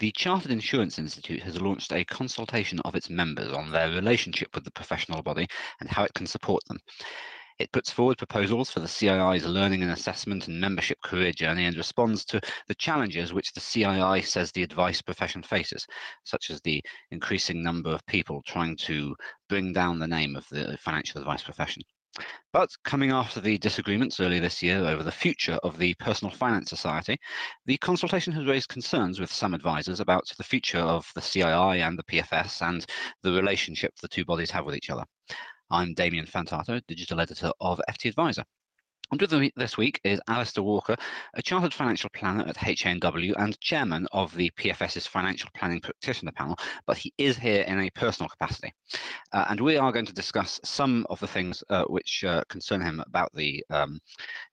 The Chartered Insurance Institute has launched a consultation of its members on their relationship with the professional body and how it can support them. It puts forward proposals for the CII's learning and assessment and membership career journey and responds to the challenges which the CII says the advice profession faces, such as the increasing number of people trying to bring down the name of the financial advice profession. But coming after the disagreements earlier this year over the future of the Personal Finance Society, the consultation has raised concerns with some advisors about the future of the CII and the PFS and the relationship the two bodies have with each other. I'm Damian Fantato, digital editor of FT Adviser. And with me this week is Alistair Walker, a chartered financial planner at HNW and chairman of the PFS's Financial Planning Practitioner Panel, but he is here in a personal capacity. Uh, and we are going to discuss some of the things uh, which uh, concern him about the um,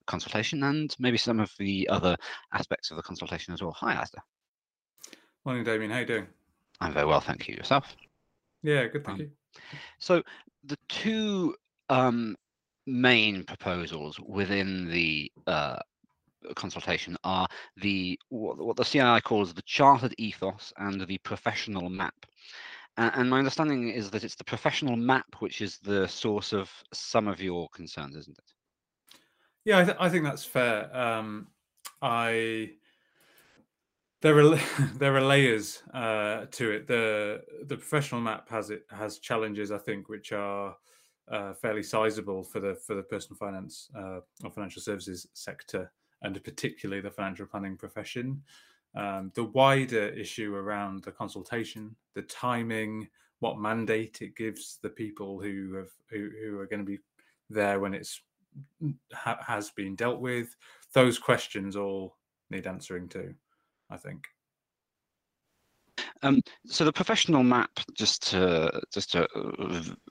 consultation and maybe some of the other aspects of the consultation as well. Hi, Alistair. Morning, Damian. How you doing? I'm very well, thank you. Yourself? Yeah, good, thank um, you. So the two um, main proposals within the uh, consultation are the what, the CII calls the chartered ethos and the professional map. And, and my understanding is that it's the professional map which is the source of some of your concerns, isn't it? Yeah, I, th- I think that's fair. Um, I there are there are layers uh, to it. the The professional map has it has challenges, I think, which are uh, fairly sizable for the for the personal finance uh, or financial services sector, and particularly the financial planning profession. Um, the wider issue around the consultation, the timing, what mandate it gives the people who have who, who are going to be there when it's ha, has been dealt with, those questions all need answering too, I think. Um, so the professional map, just to just to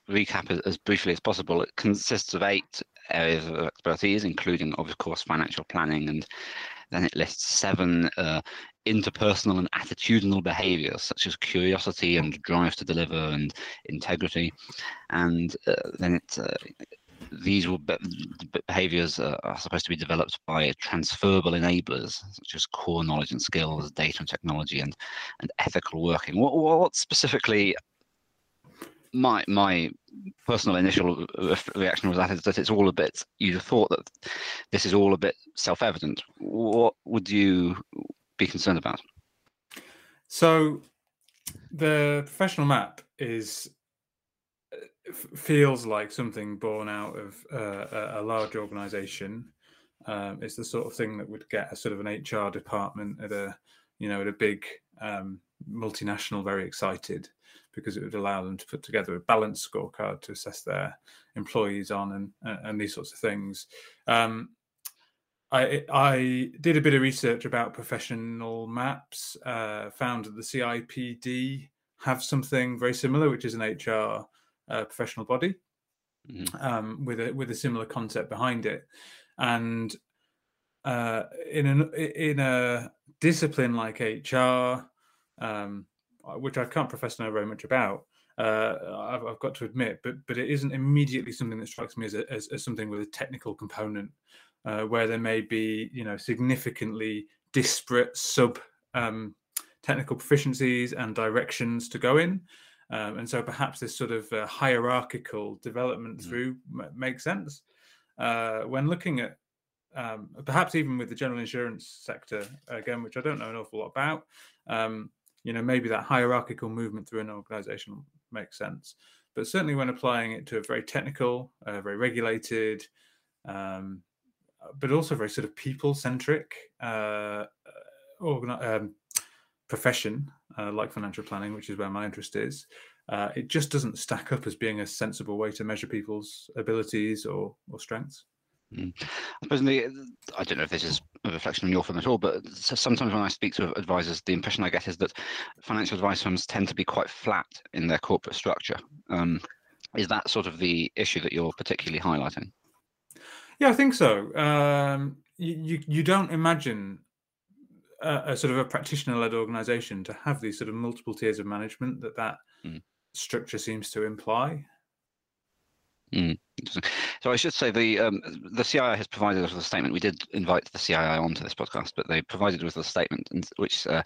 recap as briefly as possible, it consists of eight areas of expertise, including, of course, financial planning, and then it lists seven uh, interpersonal and attitudinal behaviors, such as curiosity and drive to deliver and integrity, and uh, then it uh, these behaviors are supposed to be developed by transferable enablers such as core knowledge and skills, data and technology, and and ethical working. What, what specifically? My my personal initial reaction was that is that it's all a bit. you'd have thought that this is all a bit self-evident. What would you be concerned about? So, the professional map is feels like something born out of uh, a large organization. Um, it's the sort of thing that would get a sort of an HR department at a, you know, at a big um, multinational very excited because it would allow them to put together a balanced scorecard to assess their employees on and and these sorts of things. Um, I I did a bit of research about professional maps. Uh, found that the CIPD have something very similar, which is an HR uh, professional body mm-hmm. um, with a with a similar concept behind it, and uh, in an in a discipline like HR, um, which I can't profess to know very much about. Uh, I've, I've, got to admit, but but it isn't immediately something that strikes me as, a, as, as something with a technical component, uh, where there may be you know significantly disparate sub um, technical proficiencies and directions to go in. Um, and so perhaps this sort of uh, hierarchical development mm. through m- makes sense. Uh, when looking at um, perhaps even with the general insurance sector, again, which I don't know an awful lot about, um, you know, maybe that hierarchical movement through an organization makes sense. But certainly when applying it to a very technical, uh, very regulated, um, but also very sort of people centric uh, organi- um, profession uh, like financial planning, which is where my interest is, uh, it just doesn't stack up as being a sensible way to measure people's abilities or, or strengths. Mm. I suppose the, I don't know if this is a reflection on your firm at all, but sometimes when I speak to advisors, the impression I get is that financial advice firms tend to be quite flat in their corporate structure. Um, is that sort of the issue that you're particularly highlighting? Yeah, I think so. Um, you, you, you don't imagine a, a sort of a practitioner-led organization to have these sort of multiple tiers of management that that mm. structure seems to imply. Mm. So I should say the um, the CII has provided us with a statement. We did invite the CII onto this podcast, but they provided us with a statement which uh,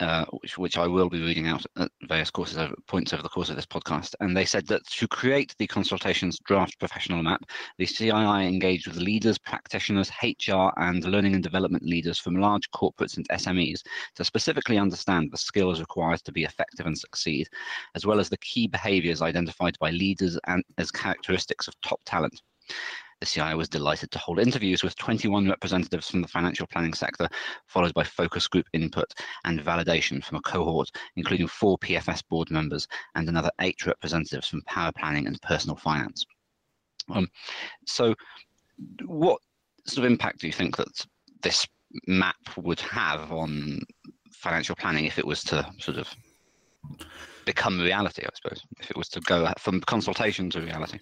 uh, which, which I will be reading out at various courses over, points over the course of this podcast. And they said that to create the consultations draft professional map, the CII engaged with leaders, practitioners, HR, and learning and development leaders from large corporates and SMEs to specifically understand the skills required to be effective and succeed, as well as the key behaviors identified by leaders and as characteristics of top talent. The CII was delighted to hold interviews with 21 representatives from the financial planning sector, followed by focus group input and validation from a cohort, including four PFS board members and another eight representatives from paraplanning and personal finance. Um, so, what sort of impact do you think that this map would have on financial planning if it was to sort of become reality, I suppose, if it was to go from consultation to reality?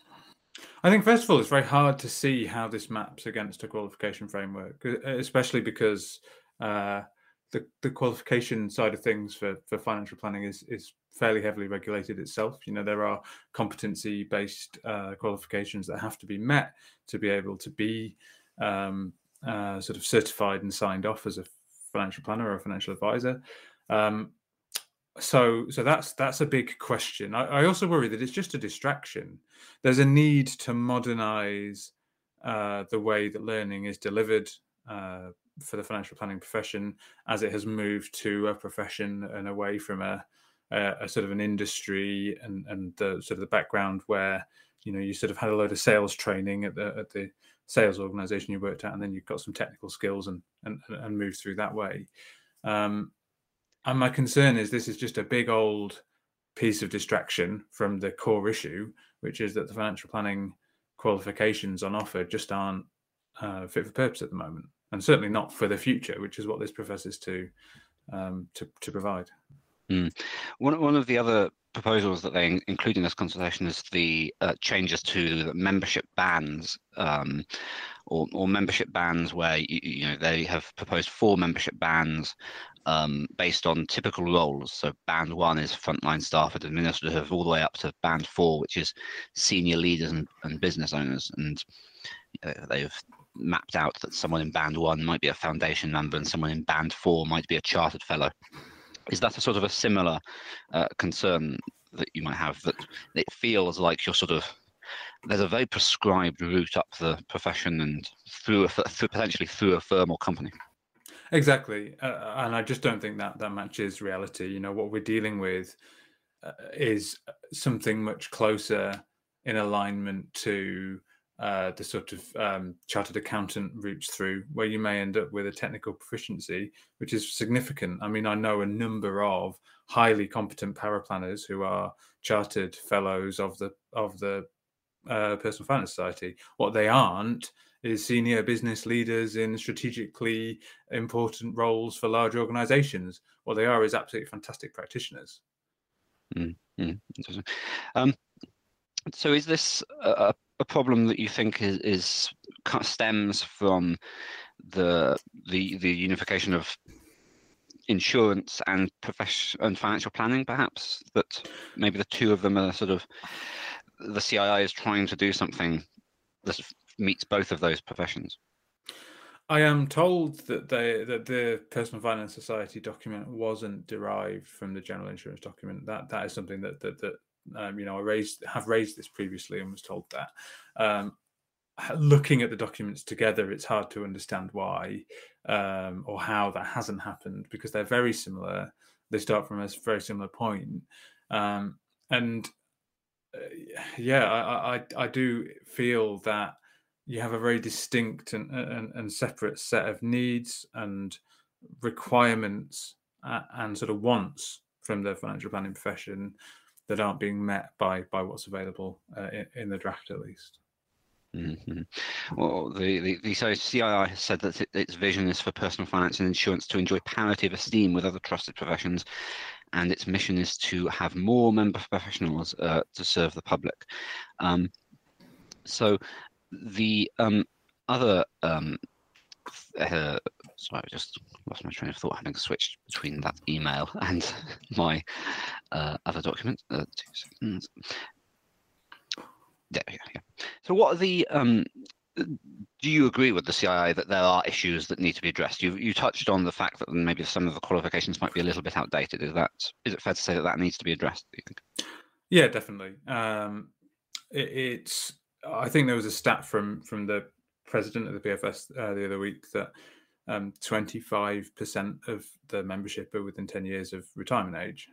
I think first of all, it's very hard to see how this maps against a qualification framework, especially because uh, the the qualification side of things for for financial planning is is fairly heavily regulated itself. You know, there are competency based uh, qualifications that have to be met to be able to be um, uh, sort of certified and signed off as a financial planner or a financial advisor. Um, so so that's that's a big question. I, I, also worry that it's just a distraction. There's a need to modernize uh, the way that learning is delivered uh, for the financial planning profession as it has moved to a profession and away from a, a, a sort of an industry and and the sort of the background where you know you sort of had a load of sales training at the at the sales organization you worked at and then you've got some technical skills and and, and moved through that way. Um, and my concern is this is just a big old piece of distraction from the core issue, which is that the financial planning qualifications on offer just aren't uh, fit for purpose at the moment, and certainly not for the future, which is what this professes to um, to, to provide. Mm. One one of the other proposals that they include in this consultation is the uh, changes to the membership bans um, or, or, membership bans where you, you, know they have proposed four membership bans um, based on typical roles. So band one is frontline staff and administrative, all the way up to band four, which is senior leaders and, and business owners. And uh, they've mapped out that someone in band one might be a foundation member and someone in band four might be a chartered fellow. Is that a sort of a similar uh, concern that you might have that it feels like you're sort of there's a very prescribed route up the profession and through, a, through potentially through a firm or company. Exactly, uh, and I just don't think that that matches reality. You know, what we're dealing with uh, is something much closer in alignment to uh, the sort of um, chartered accountant routes through, where you may end up with a technical proficiency, which is significant. I mean, I know a number of highly competent paraplanners who are chartered fellows of the of the uh, Personal Finance Society. What they aren't is senior business leaders in strategically important roles for large organizations. What they are is absolutely fantastic practitioners. Mm, mm, um, so, is this a, a, problem that you think is, is stems from the the the unification of insurance and profession and financial planning, perhaps that maybe the two of them are sort of the CII is trying to do something that meets both of those professions. I am told that they that the Personal Finance Society document wasn't derived from the General Insurance document. That that is something that that, that um, you know I raised have raised this previously and was told that. Um, looking at the documents together, it's hard to understand why um, or how that hasn't happened because they're very similar. They start from a very similar point, um, and uh, yeah, I, I I do feel that you have a very distinct and, and, and separate set of needs and requirements and sort of wants from the financial planning profession that aren't being met by by what's available uh, in, in, the draft at least. Mm-hmm. Well, the, the, the so CII has said that it, its vision is for personal finance and insurance to enjoy parity of esteem with other trusted professions, and its mission is to have more member professionals uh, to serve the public. Um, so the um, other um, uh, sorry, I just lost my train of thought having switched between that email and my uh, other document. Uh, two seconds. Yeah. So, what are the um, do you agree with the CII that there are issues that need to be addressed? You you touched on the fact that maybe some of the qualifications might be a little bit outdated. Is that is it fair to say that that needs to be addressed? Do you think? Yeah, definitely. Um, it, it's I think there was a stat from from the president of the PFS uh, the other week that um, 25% of the membership are within 10 years of retirement age.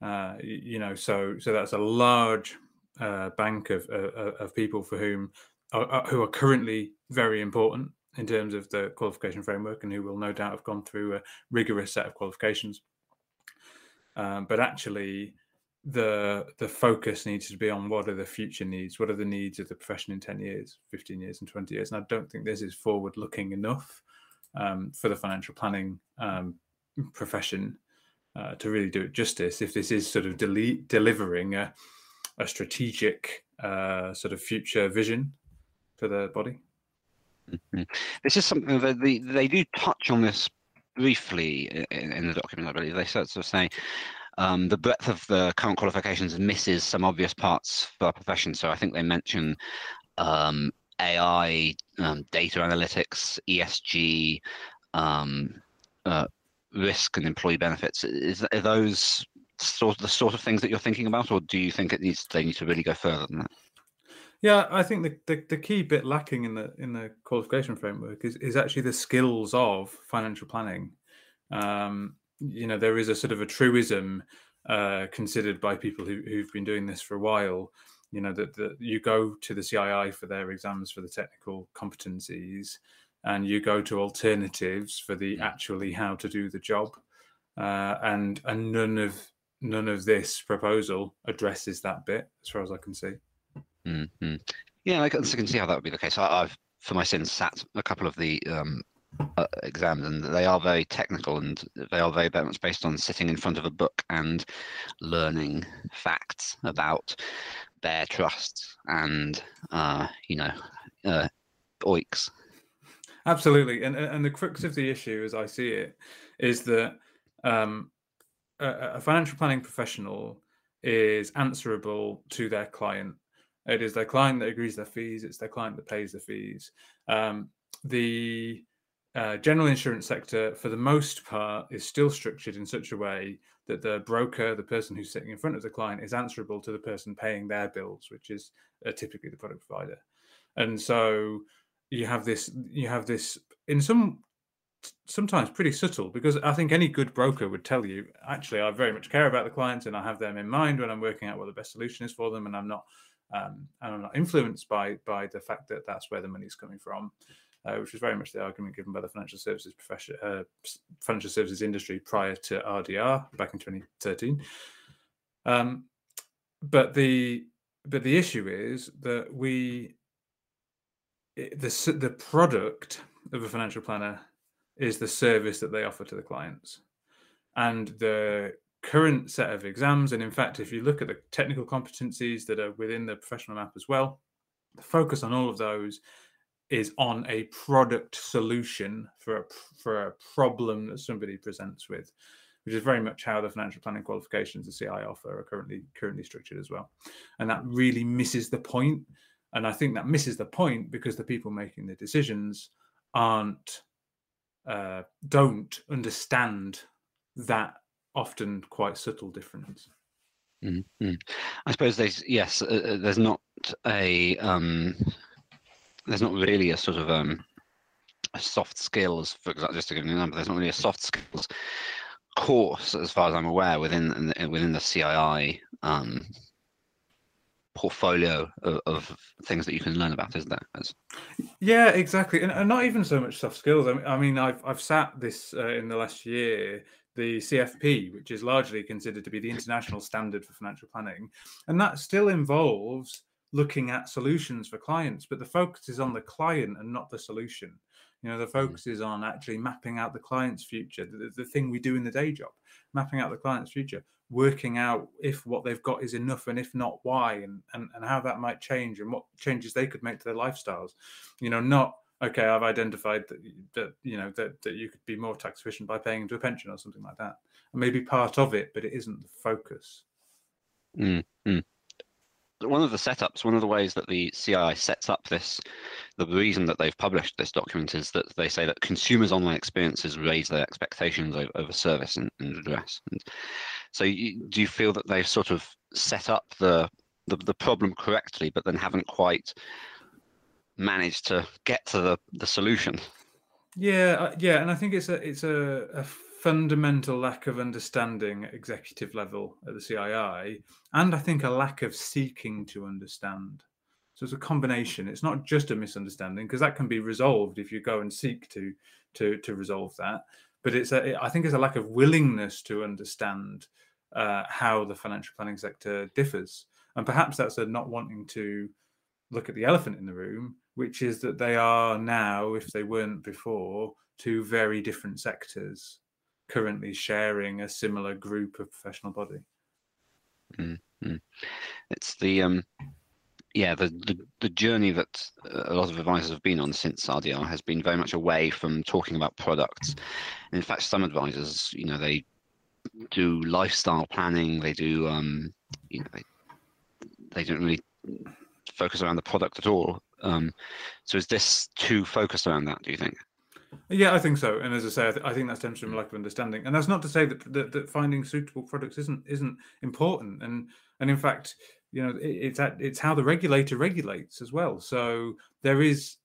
Uh, you know, so so that's a large uh, bank of, uh, of people for whom are, who are currently very important in terms of the qualification framework and who will no doubt have gone through a rigorous set of qualifications. Um, but actually, the the focus needs to be on what are the future needs, what are the needs of the profession in 10 years, 15 years, and 20 years. And I don't think this is forward looking enough um, for the financial planning um, profession uh, to really do it justice. If this is sort of delete, delivering a, a strategic uh, sort of future vision for the body. Mm-hmm. This is something that they, they do touch on this briefly in, in the document, I believe. They sort of say um, the breadth of the current qualifications misses some obvious parts for our profession. So I think they mention um, AI, um, data analytics, ESG, um, uh, risk, and employee benefits. Is are those sort of the sort of things that you're thinking about, or do you think it needs they need to really go further than that? Yeah, I think the, the, the, key bit lacking in the in the qualification framework is, is actually the skills of financial planning. Um, you know, there is a sort of a truism uh, considered by people who, who've been doing this for a while. You know that, that you go to the CII for their exams for the technical competencies, and you go to alternatives for the actually how to do the job, uh, and and none of none of this proposal addresses that bit, as far as I can see. Mm-hmm. Yeah, I can, I can, see how that would be the case. I, have for my sins, sat a couple of the um, uh, exams, and they are very technical, and they are very, very much based on sitting in front of a book and learning facts about bare trusts and uh, you know uh, OEICs. Absolutely, and and the crux of the issue, as I see it, is that um, a, a financial planning professional is answerable to their client it is their client that agrees their fees. It's their client that pays the fees. Um, the uh, general insurance sector, for the most part, is still structured in such a way that the broker, the person who's sitting in front of the client, is answerable to the person paying their bills, which is uh, typically the product provider. And so you have this, you have this in some sometimes pretty subtle because I think any good broker would tell you actually I very much care about the client and I have them in mind when I'm working out what the best solution is for them and I'm not um, and I'm not influenced by by the fact that that's where the money is coming from, uh, which was very much the argument given by the financial services profession, uh, financial services industry prior to RDR back in 2013. Um, but the but the issue is that we the the product of a financial planner is the service that they offer to the clients, and the current set of exams. And in fact, if you look at the technical competencies that are within the professional map as well, the focus on all of those is on a product solution for a, for a problem that somebody presents with, which is very much how the financial planning qualifications the CI offer are currently currently structured as well. And that really misses the point. And I think that misses the point because the people making the decisions aren't uh, don't understand that often quite subtle difference. Mm-hmm. I suppose there's yes, uh, uh, there's not a um, there's not really a sort of um, a soft skills, for just to give you an example, there's not really a soft skills course, as far as I'm aware, within within the CII um, portfolio of, of, things that you can learn about, is there? Yeah, exactly, and, and, not even so much soft skills. I mean, I mean I've I've sat this uh, in the last year the CFP, which is largely considered to be the international standard for financial planning. And that still involves looking at solutions for clients, but the focus is on the client and not the solution. You know, the hmm. focus is on actually mapping out the client's future, the, the thing we do in the day job, mapping out the client's future, working out if what they've got is enough and if not, why, and, and, and how that might change and what changes they could make to their lifestyles. You know, not okay, I've identified that that you know that that you could be more tax efficient by paying into a pension or something like that. And maybe part of it, but it isn't the focus. Mm, mm. One of the setups, one of the ways that the CII sets up this, the reason that they've published this document is that they say that consumers' online experiences raise their expectations over, over service and, and address. And so, you, do you feel that they've sort of set up the, the the problem correctly, but then haven't quite managed to get to the the solution? Yeah, uh, yeah, and I think it's a it's a, a fundamental lack of understanding at executive level at the CII, and I think a lack of seeking to understand. So it's a combination. It's not just a misunderstanding because that can be resolved if you go and seek to to to resolve that. But it's a, I think it's a lack of willingness to understand uh, how the financial planning sector differs, and perhaps that's a not wanting to look at the elephant in the room, which is that they are now, if they weren't before, two very different sectors currently sharing a similar group of professional body. Mm-hmm. It's the um, yeah, the, the, the journey that a lot of advisors have been on since RDR has been very much away from talking about products. And in fact, some advisors, you know, they do lifestyle planning. They do, um, you know, they they don't really focus around the product at all. Um, so is this too focused around that? Do you think? Yeah, I think so. And as I say, I, th- I think that stems from a lack of understanding. And that's not to say that, that, that finding suitable products isn't isn't important. And and in fact, you know, it, it's at, it's how the regulator regulates as well. So there is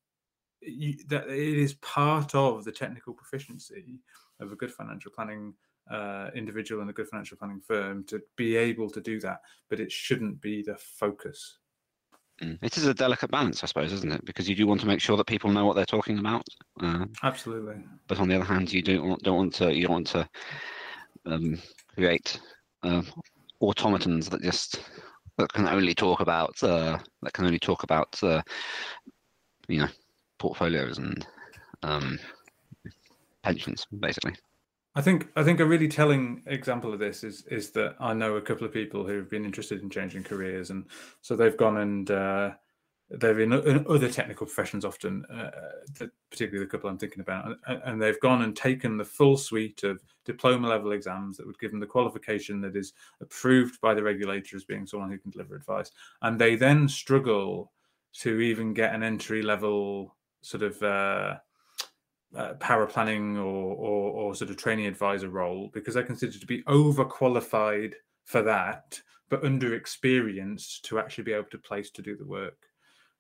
you, that it is part of the technical proficiency of a good financial planning uh, individual and a good financial planning firm to be able to do that. But it shouldn't be the focus. Mm. It is a delicate balance, I suppose, isn't it? Because you do want to make sure that people know what they're talking about. Uh, Absolutely. But on the other hand, you don't want, don't want to you don't want to um, create uh, automatons that just that can only talk about uh, that can only talk about uh, you know portfolios and um, pensions, basically. I think I think a really telling example of this is is that I know a couple of people who've been interested in changing careers, and so they've gone and uh, they're in, in, other technical professions often, uh, particularly the couple I'm thinking about, and, and, they've gone and taken the full suite of diploma level exams that would give them the qualification that is approved by the regulator as being someone who can deliver advice, and they then struggle to even get an entry level sort of uh, uh, paraplanning or, or, or sort of training advisor role because they're considered to be overqualified for that, but under experienced to actually be able to place to do the work.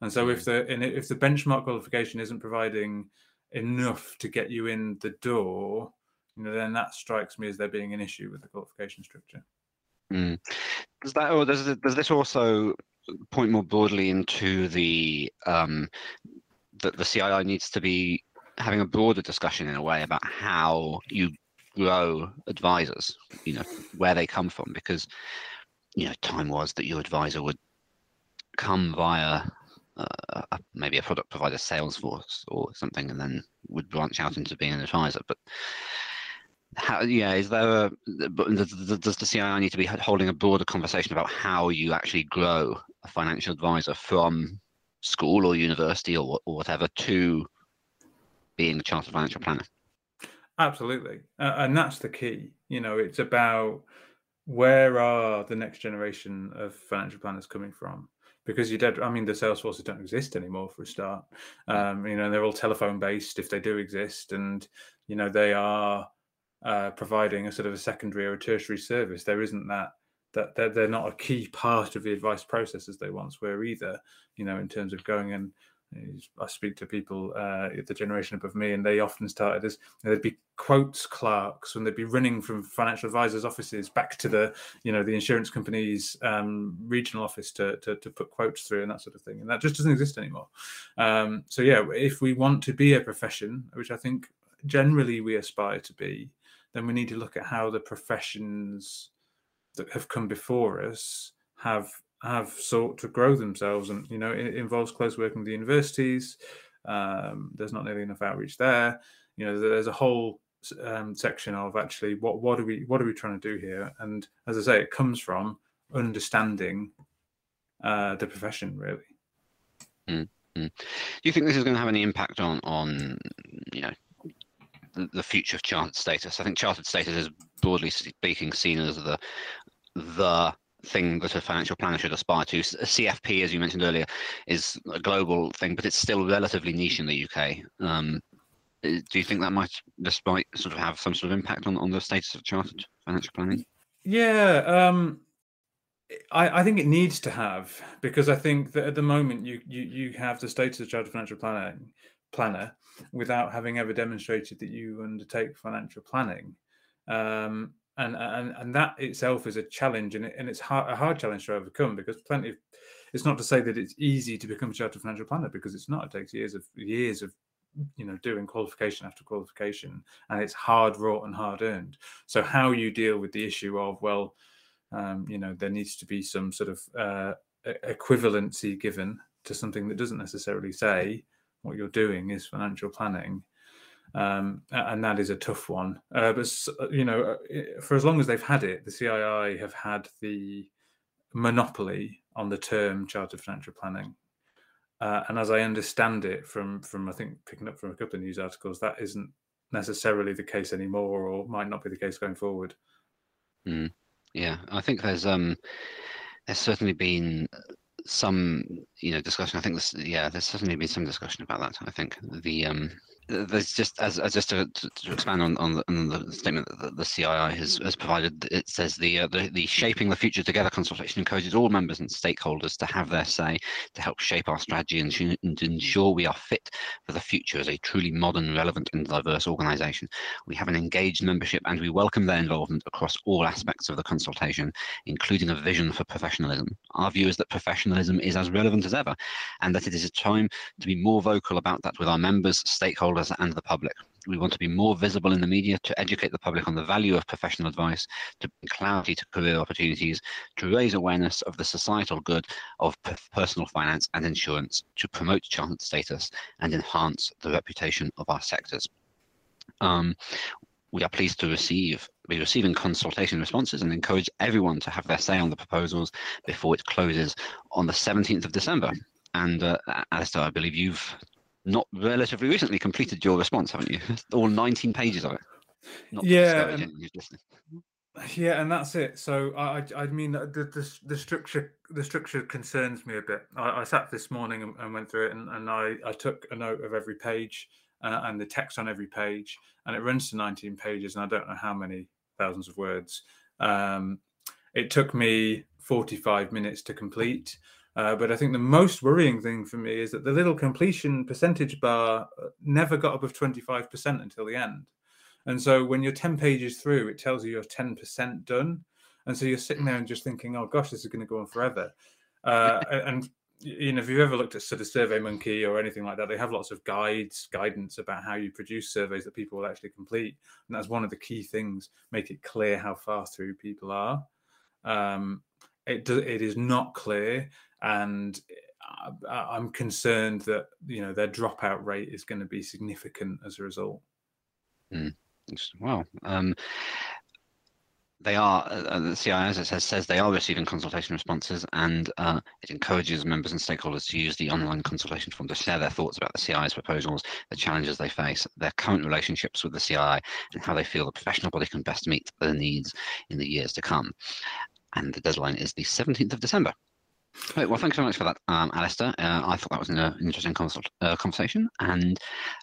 And so, if mm. the if the benchmark qualification isn't providing enough to get you in the door, you know, then that strikes me as there being an issue with the qualification structure. Mm. Does that, or does does this also point more broadly into the um, that the CII needs to be having a broader discussion in a way about how you grow advisors, you know, where they come from, because you know, time was that your advisor would come via uh, maybe a product provider, sales force or something, and then would branch out into being an advisor. But how, yeah, is there a, does, does the CII need to be holding a broader conversation about how you actually grow a financial advisor from school or university or, or whatever to being a chartered financial planner. Absolutely, uh, and that's the key. You know, it's about where are the next generation of financial planners coming from? Because you're dead. I mean, the sales forces don't exist anymore for a start. Um, you know, they're all telephone based if they do exist, and you know they are uh, providing a sort of a secondary or a tertiary service. There isn't that that they're, they're not a key part of the advice process as they once were either. You know, in terms of going and I speak to people uh, the generation above me, and they often started as you know, there'd be quotes clerks, and they'd be running from financial advisors' offices back to the you know the insurance company's um, regional office to, to, to put quotes through and that sort of thing, and that just doesn't exist anymore. Um, so yeah, if we want to be a profession, which I think generally we aspire to be, then we need to look at how the professions that have come before us have have sought to grow themselves, and you know it involves close working with the universities. Um, there's not nearly enough outreach there. You know, there's a whole um, section of actually what what are we what are we trying to do here? And as I say, it comes from understanding uh, the profession really. Mm-hmm. Do you think this is going to have any impact on on you know the, the future of chartered status? I think chartered status is broadly speaking seen as the the thing that a financial planner should aspire to. CFP, as you mentioned earlier, is a global thing, but it's still relatively niche in the UK. Um, do you think that might, might sort of have some sort of impact on, on the status of chartered financial planning? Yeah, um, I, I think it needs to have because I think that at the moment you you, you have the status of chartered financial planning planner without having ever demonstrated that you undertake financial planning. Um, and, and and that itself is a challenge, and, it, and it's hard, a hard challenge to overcome because plenty of. It's not to say that it's easy to become a chartered financial planner because it's not. It takes years of years of you know doing qualification after qualification, and it's hard wrought and hard earned. So how you deal with the issue of well, um, you know, there needs to be some sort of uh, equivalency given to something that doesn't necessarily say what you're doing is financial planning um, and that is a tough one. Uh, but uh, you know, uh, for as long as they've had it, the CII have had the monopoly on the term chartered financial planning. Uh, and as I understand it from from I think picking up from a couple of news articles, that isn't necessarily the case anymore, or might not be the case going forward. Mm. Yeah, I think there's um there's certainly been some you know discussion. I think this yeah, there's certainly been some discussion about that. I think the um there's just as, as just to, to, expand on, on the, on, the, statement that the, the CII has, has provided, it says the, uh, the, the shaping the future together consultation encourages all members and stakeholders to have their say to help shape our strategy and, and ensure we are fit for the future as a truly modern, relevant, and diverse organisation. We have an engaged membership and we welcome their involvement across all aspects of the consultation, including a vision for professionalism. Our view is that professionalism is as relevant as ever, and that it is a time to be more vocal about that with our members, stakeholders and the public. We want to be more visible in the media to educate the public on the value of professional advice, to bring clarity to career opportunities, to raise awareness of the societal good of personal finance and insurance, to promote chartered status and enhance the reputation of our sectors. Um, we are pleased to receive be receiving consultation responses and encourage everyone to have their say on the proposals before it closes on the 17th of December. And uh, Alistair, I believe you've not relatively recently completed your response, haven't you? All 19 pages of it. Not yeah. And, yeah, and that's it. So I, I mean, the, the, the structure, the structure concerns me a bit. I, I sat this morning and, and, went through it, and, and I, I took a note of every page uh, and the text on every page, and it runs to 19 pages, and I don't know how many thousands of words. Um, it took me 45 minutes to complete. Uh, but I think the most worrying thing for me is that the little completion percentage bar uh, never got above 25% until the end. And so when you're 10 pages through, it tells you you're 10% done. And so you're sitting there and just thinking, oh gosh, this is going to go on forever. Uh, and you know, if you've ever looked at sort of SurveyMonkey or anything like that, they have lots of guides, guidance about how you produce surveys that people will actually complete. And that's one of the key things: make it clear how far through people are. Um, it do, it is not clear, and I'm concerned that you know their dropout rate is going to be significant as a result. Mm. Um, they are uh, uh the CII, as it says, says they are receiving consultation responses, and uh, it encourages members and stakeholders to use the online consultation form to share their thoughts about the CII's proposals, the challenges they face, their current relationships with the CII, and how they feel the professional body can best meet their needs in the years to come. And the deadline is the 17th of December. Great. Well, thanks so much for that, um, Alistair. Uh, I thought that was an, uh, interesting consult, uh, conversation. And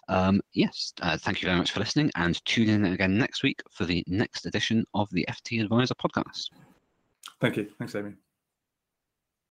um, yes, uh, thank you very much for listening. And tune in again next week for the next edition of the FT Adviser podcast. Thank you. Thanks, Amy.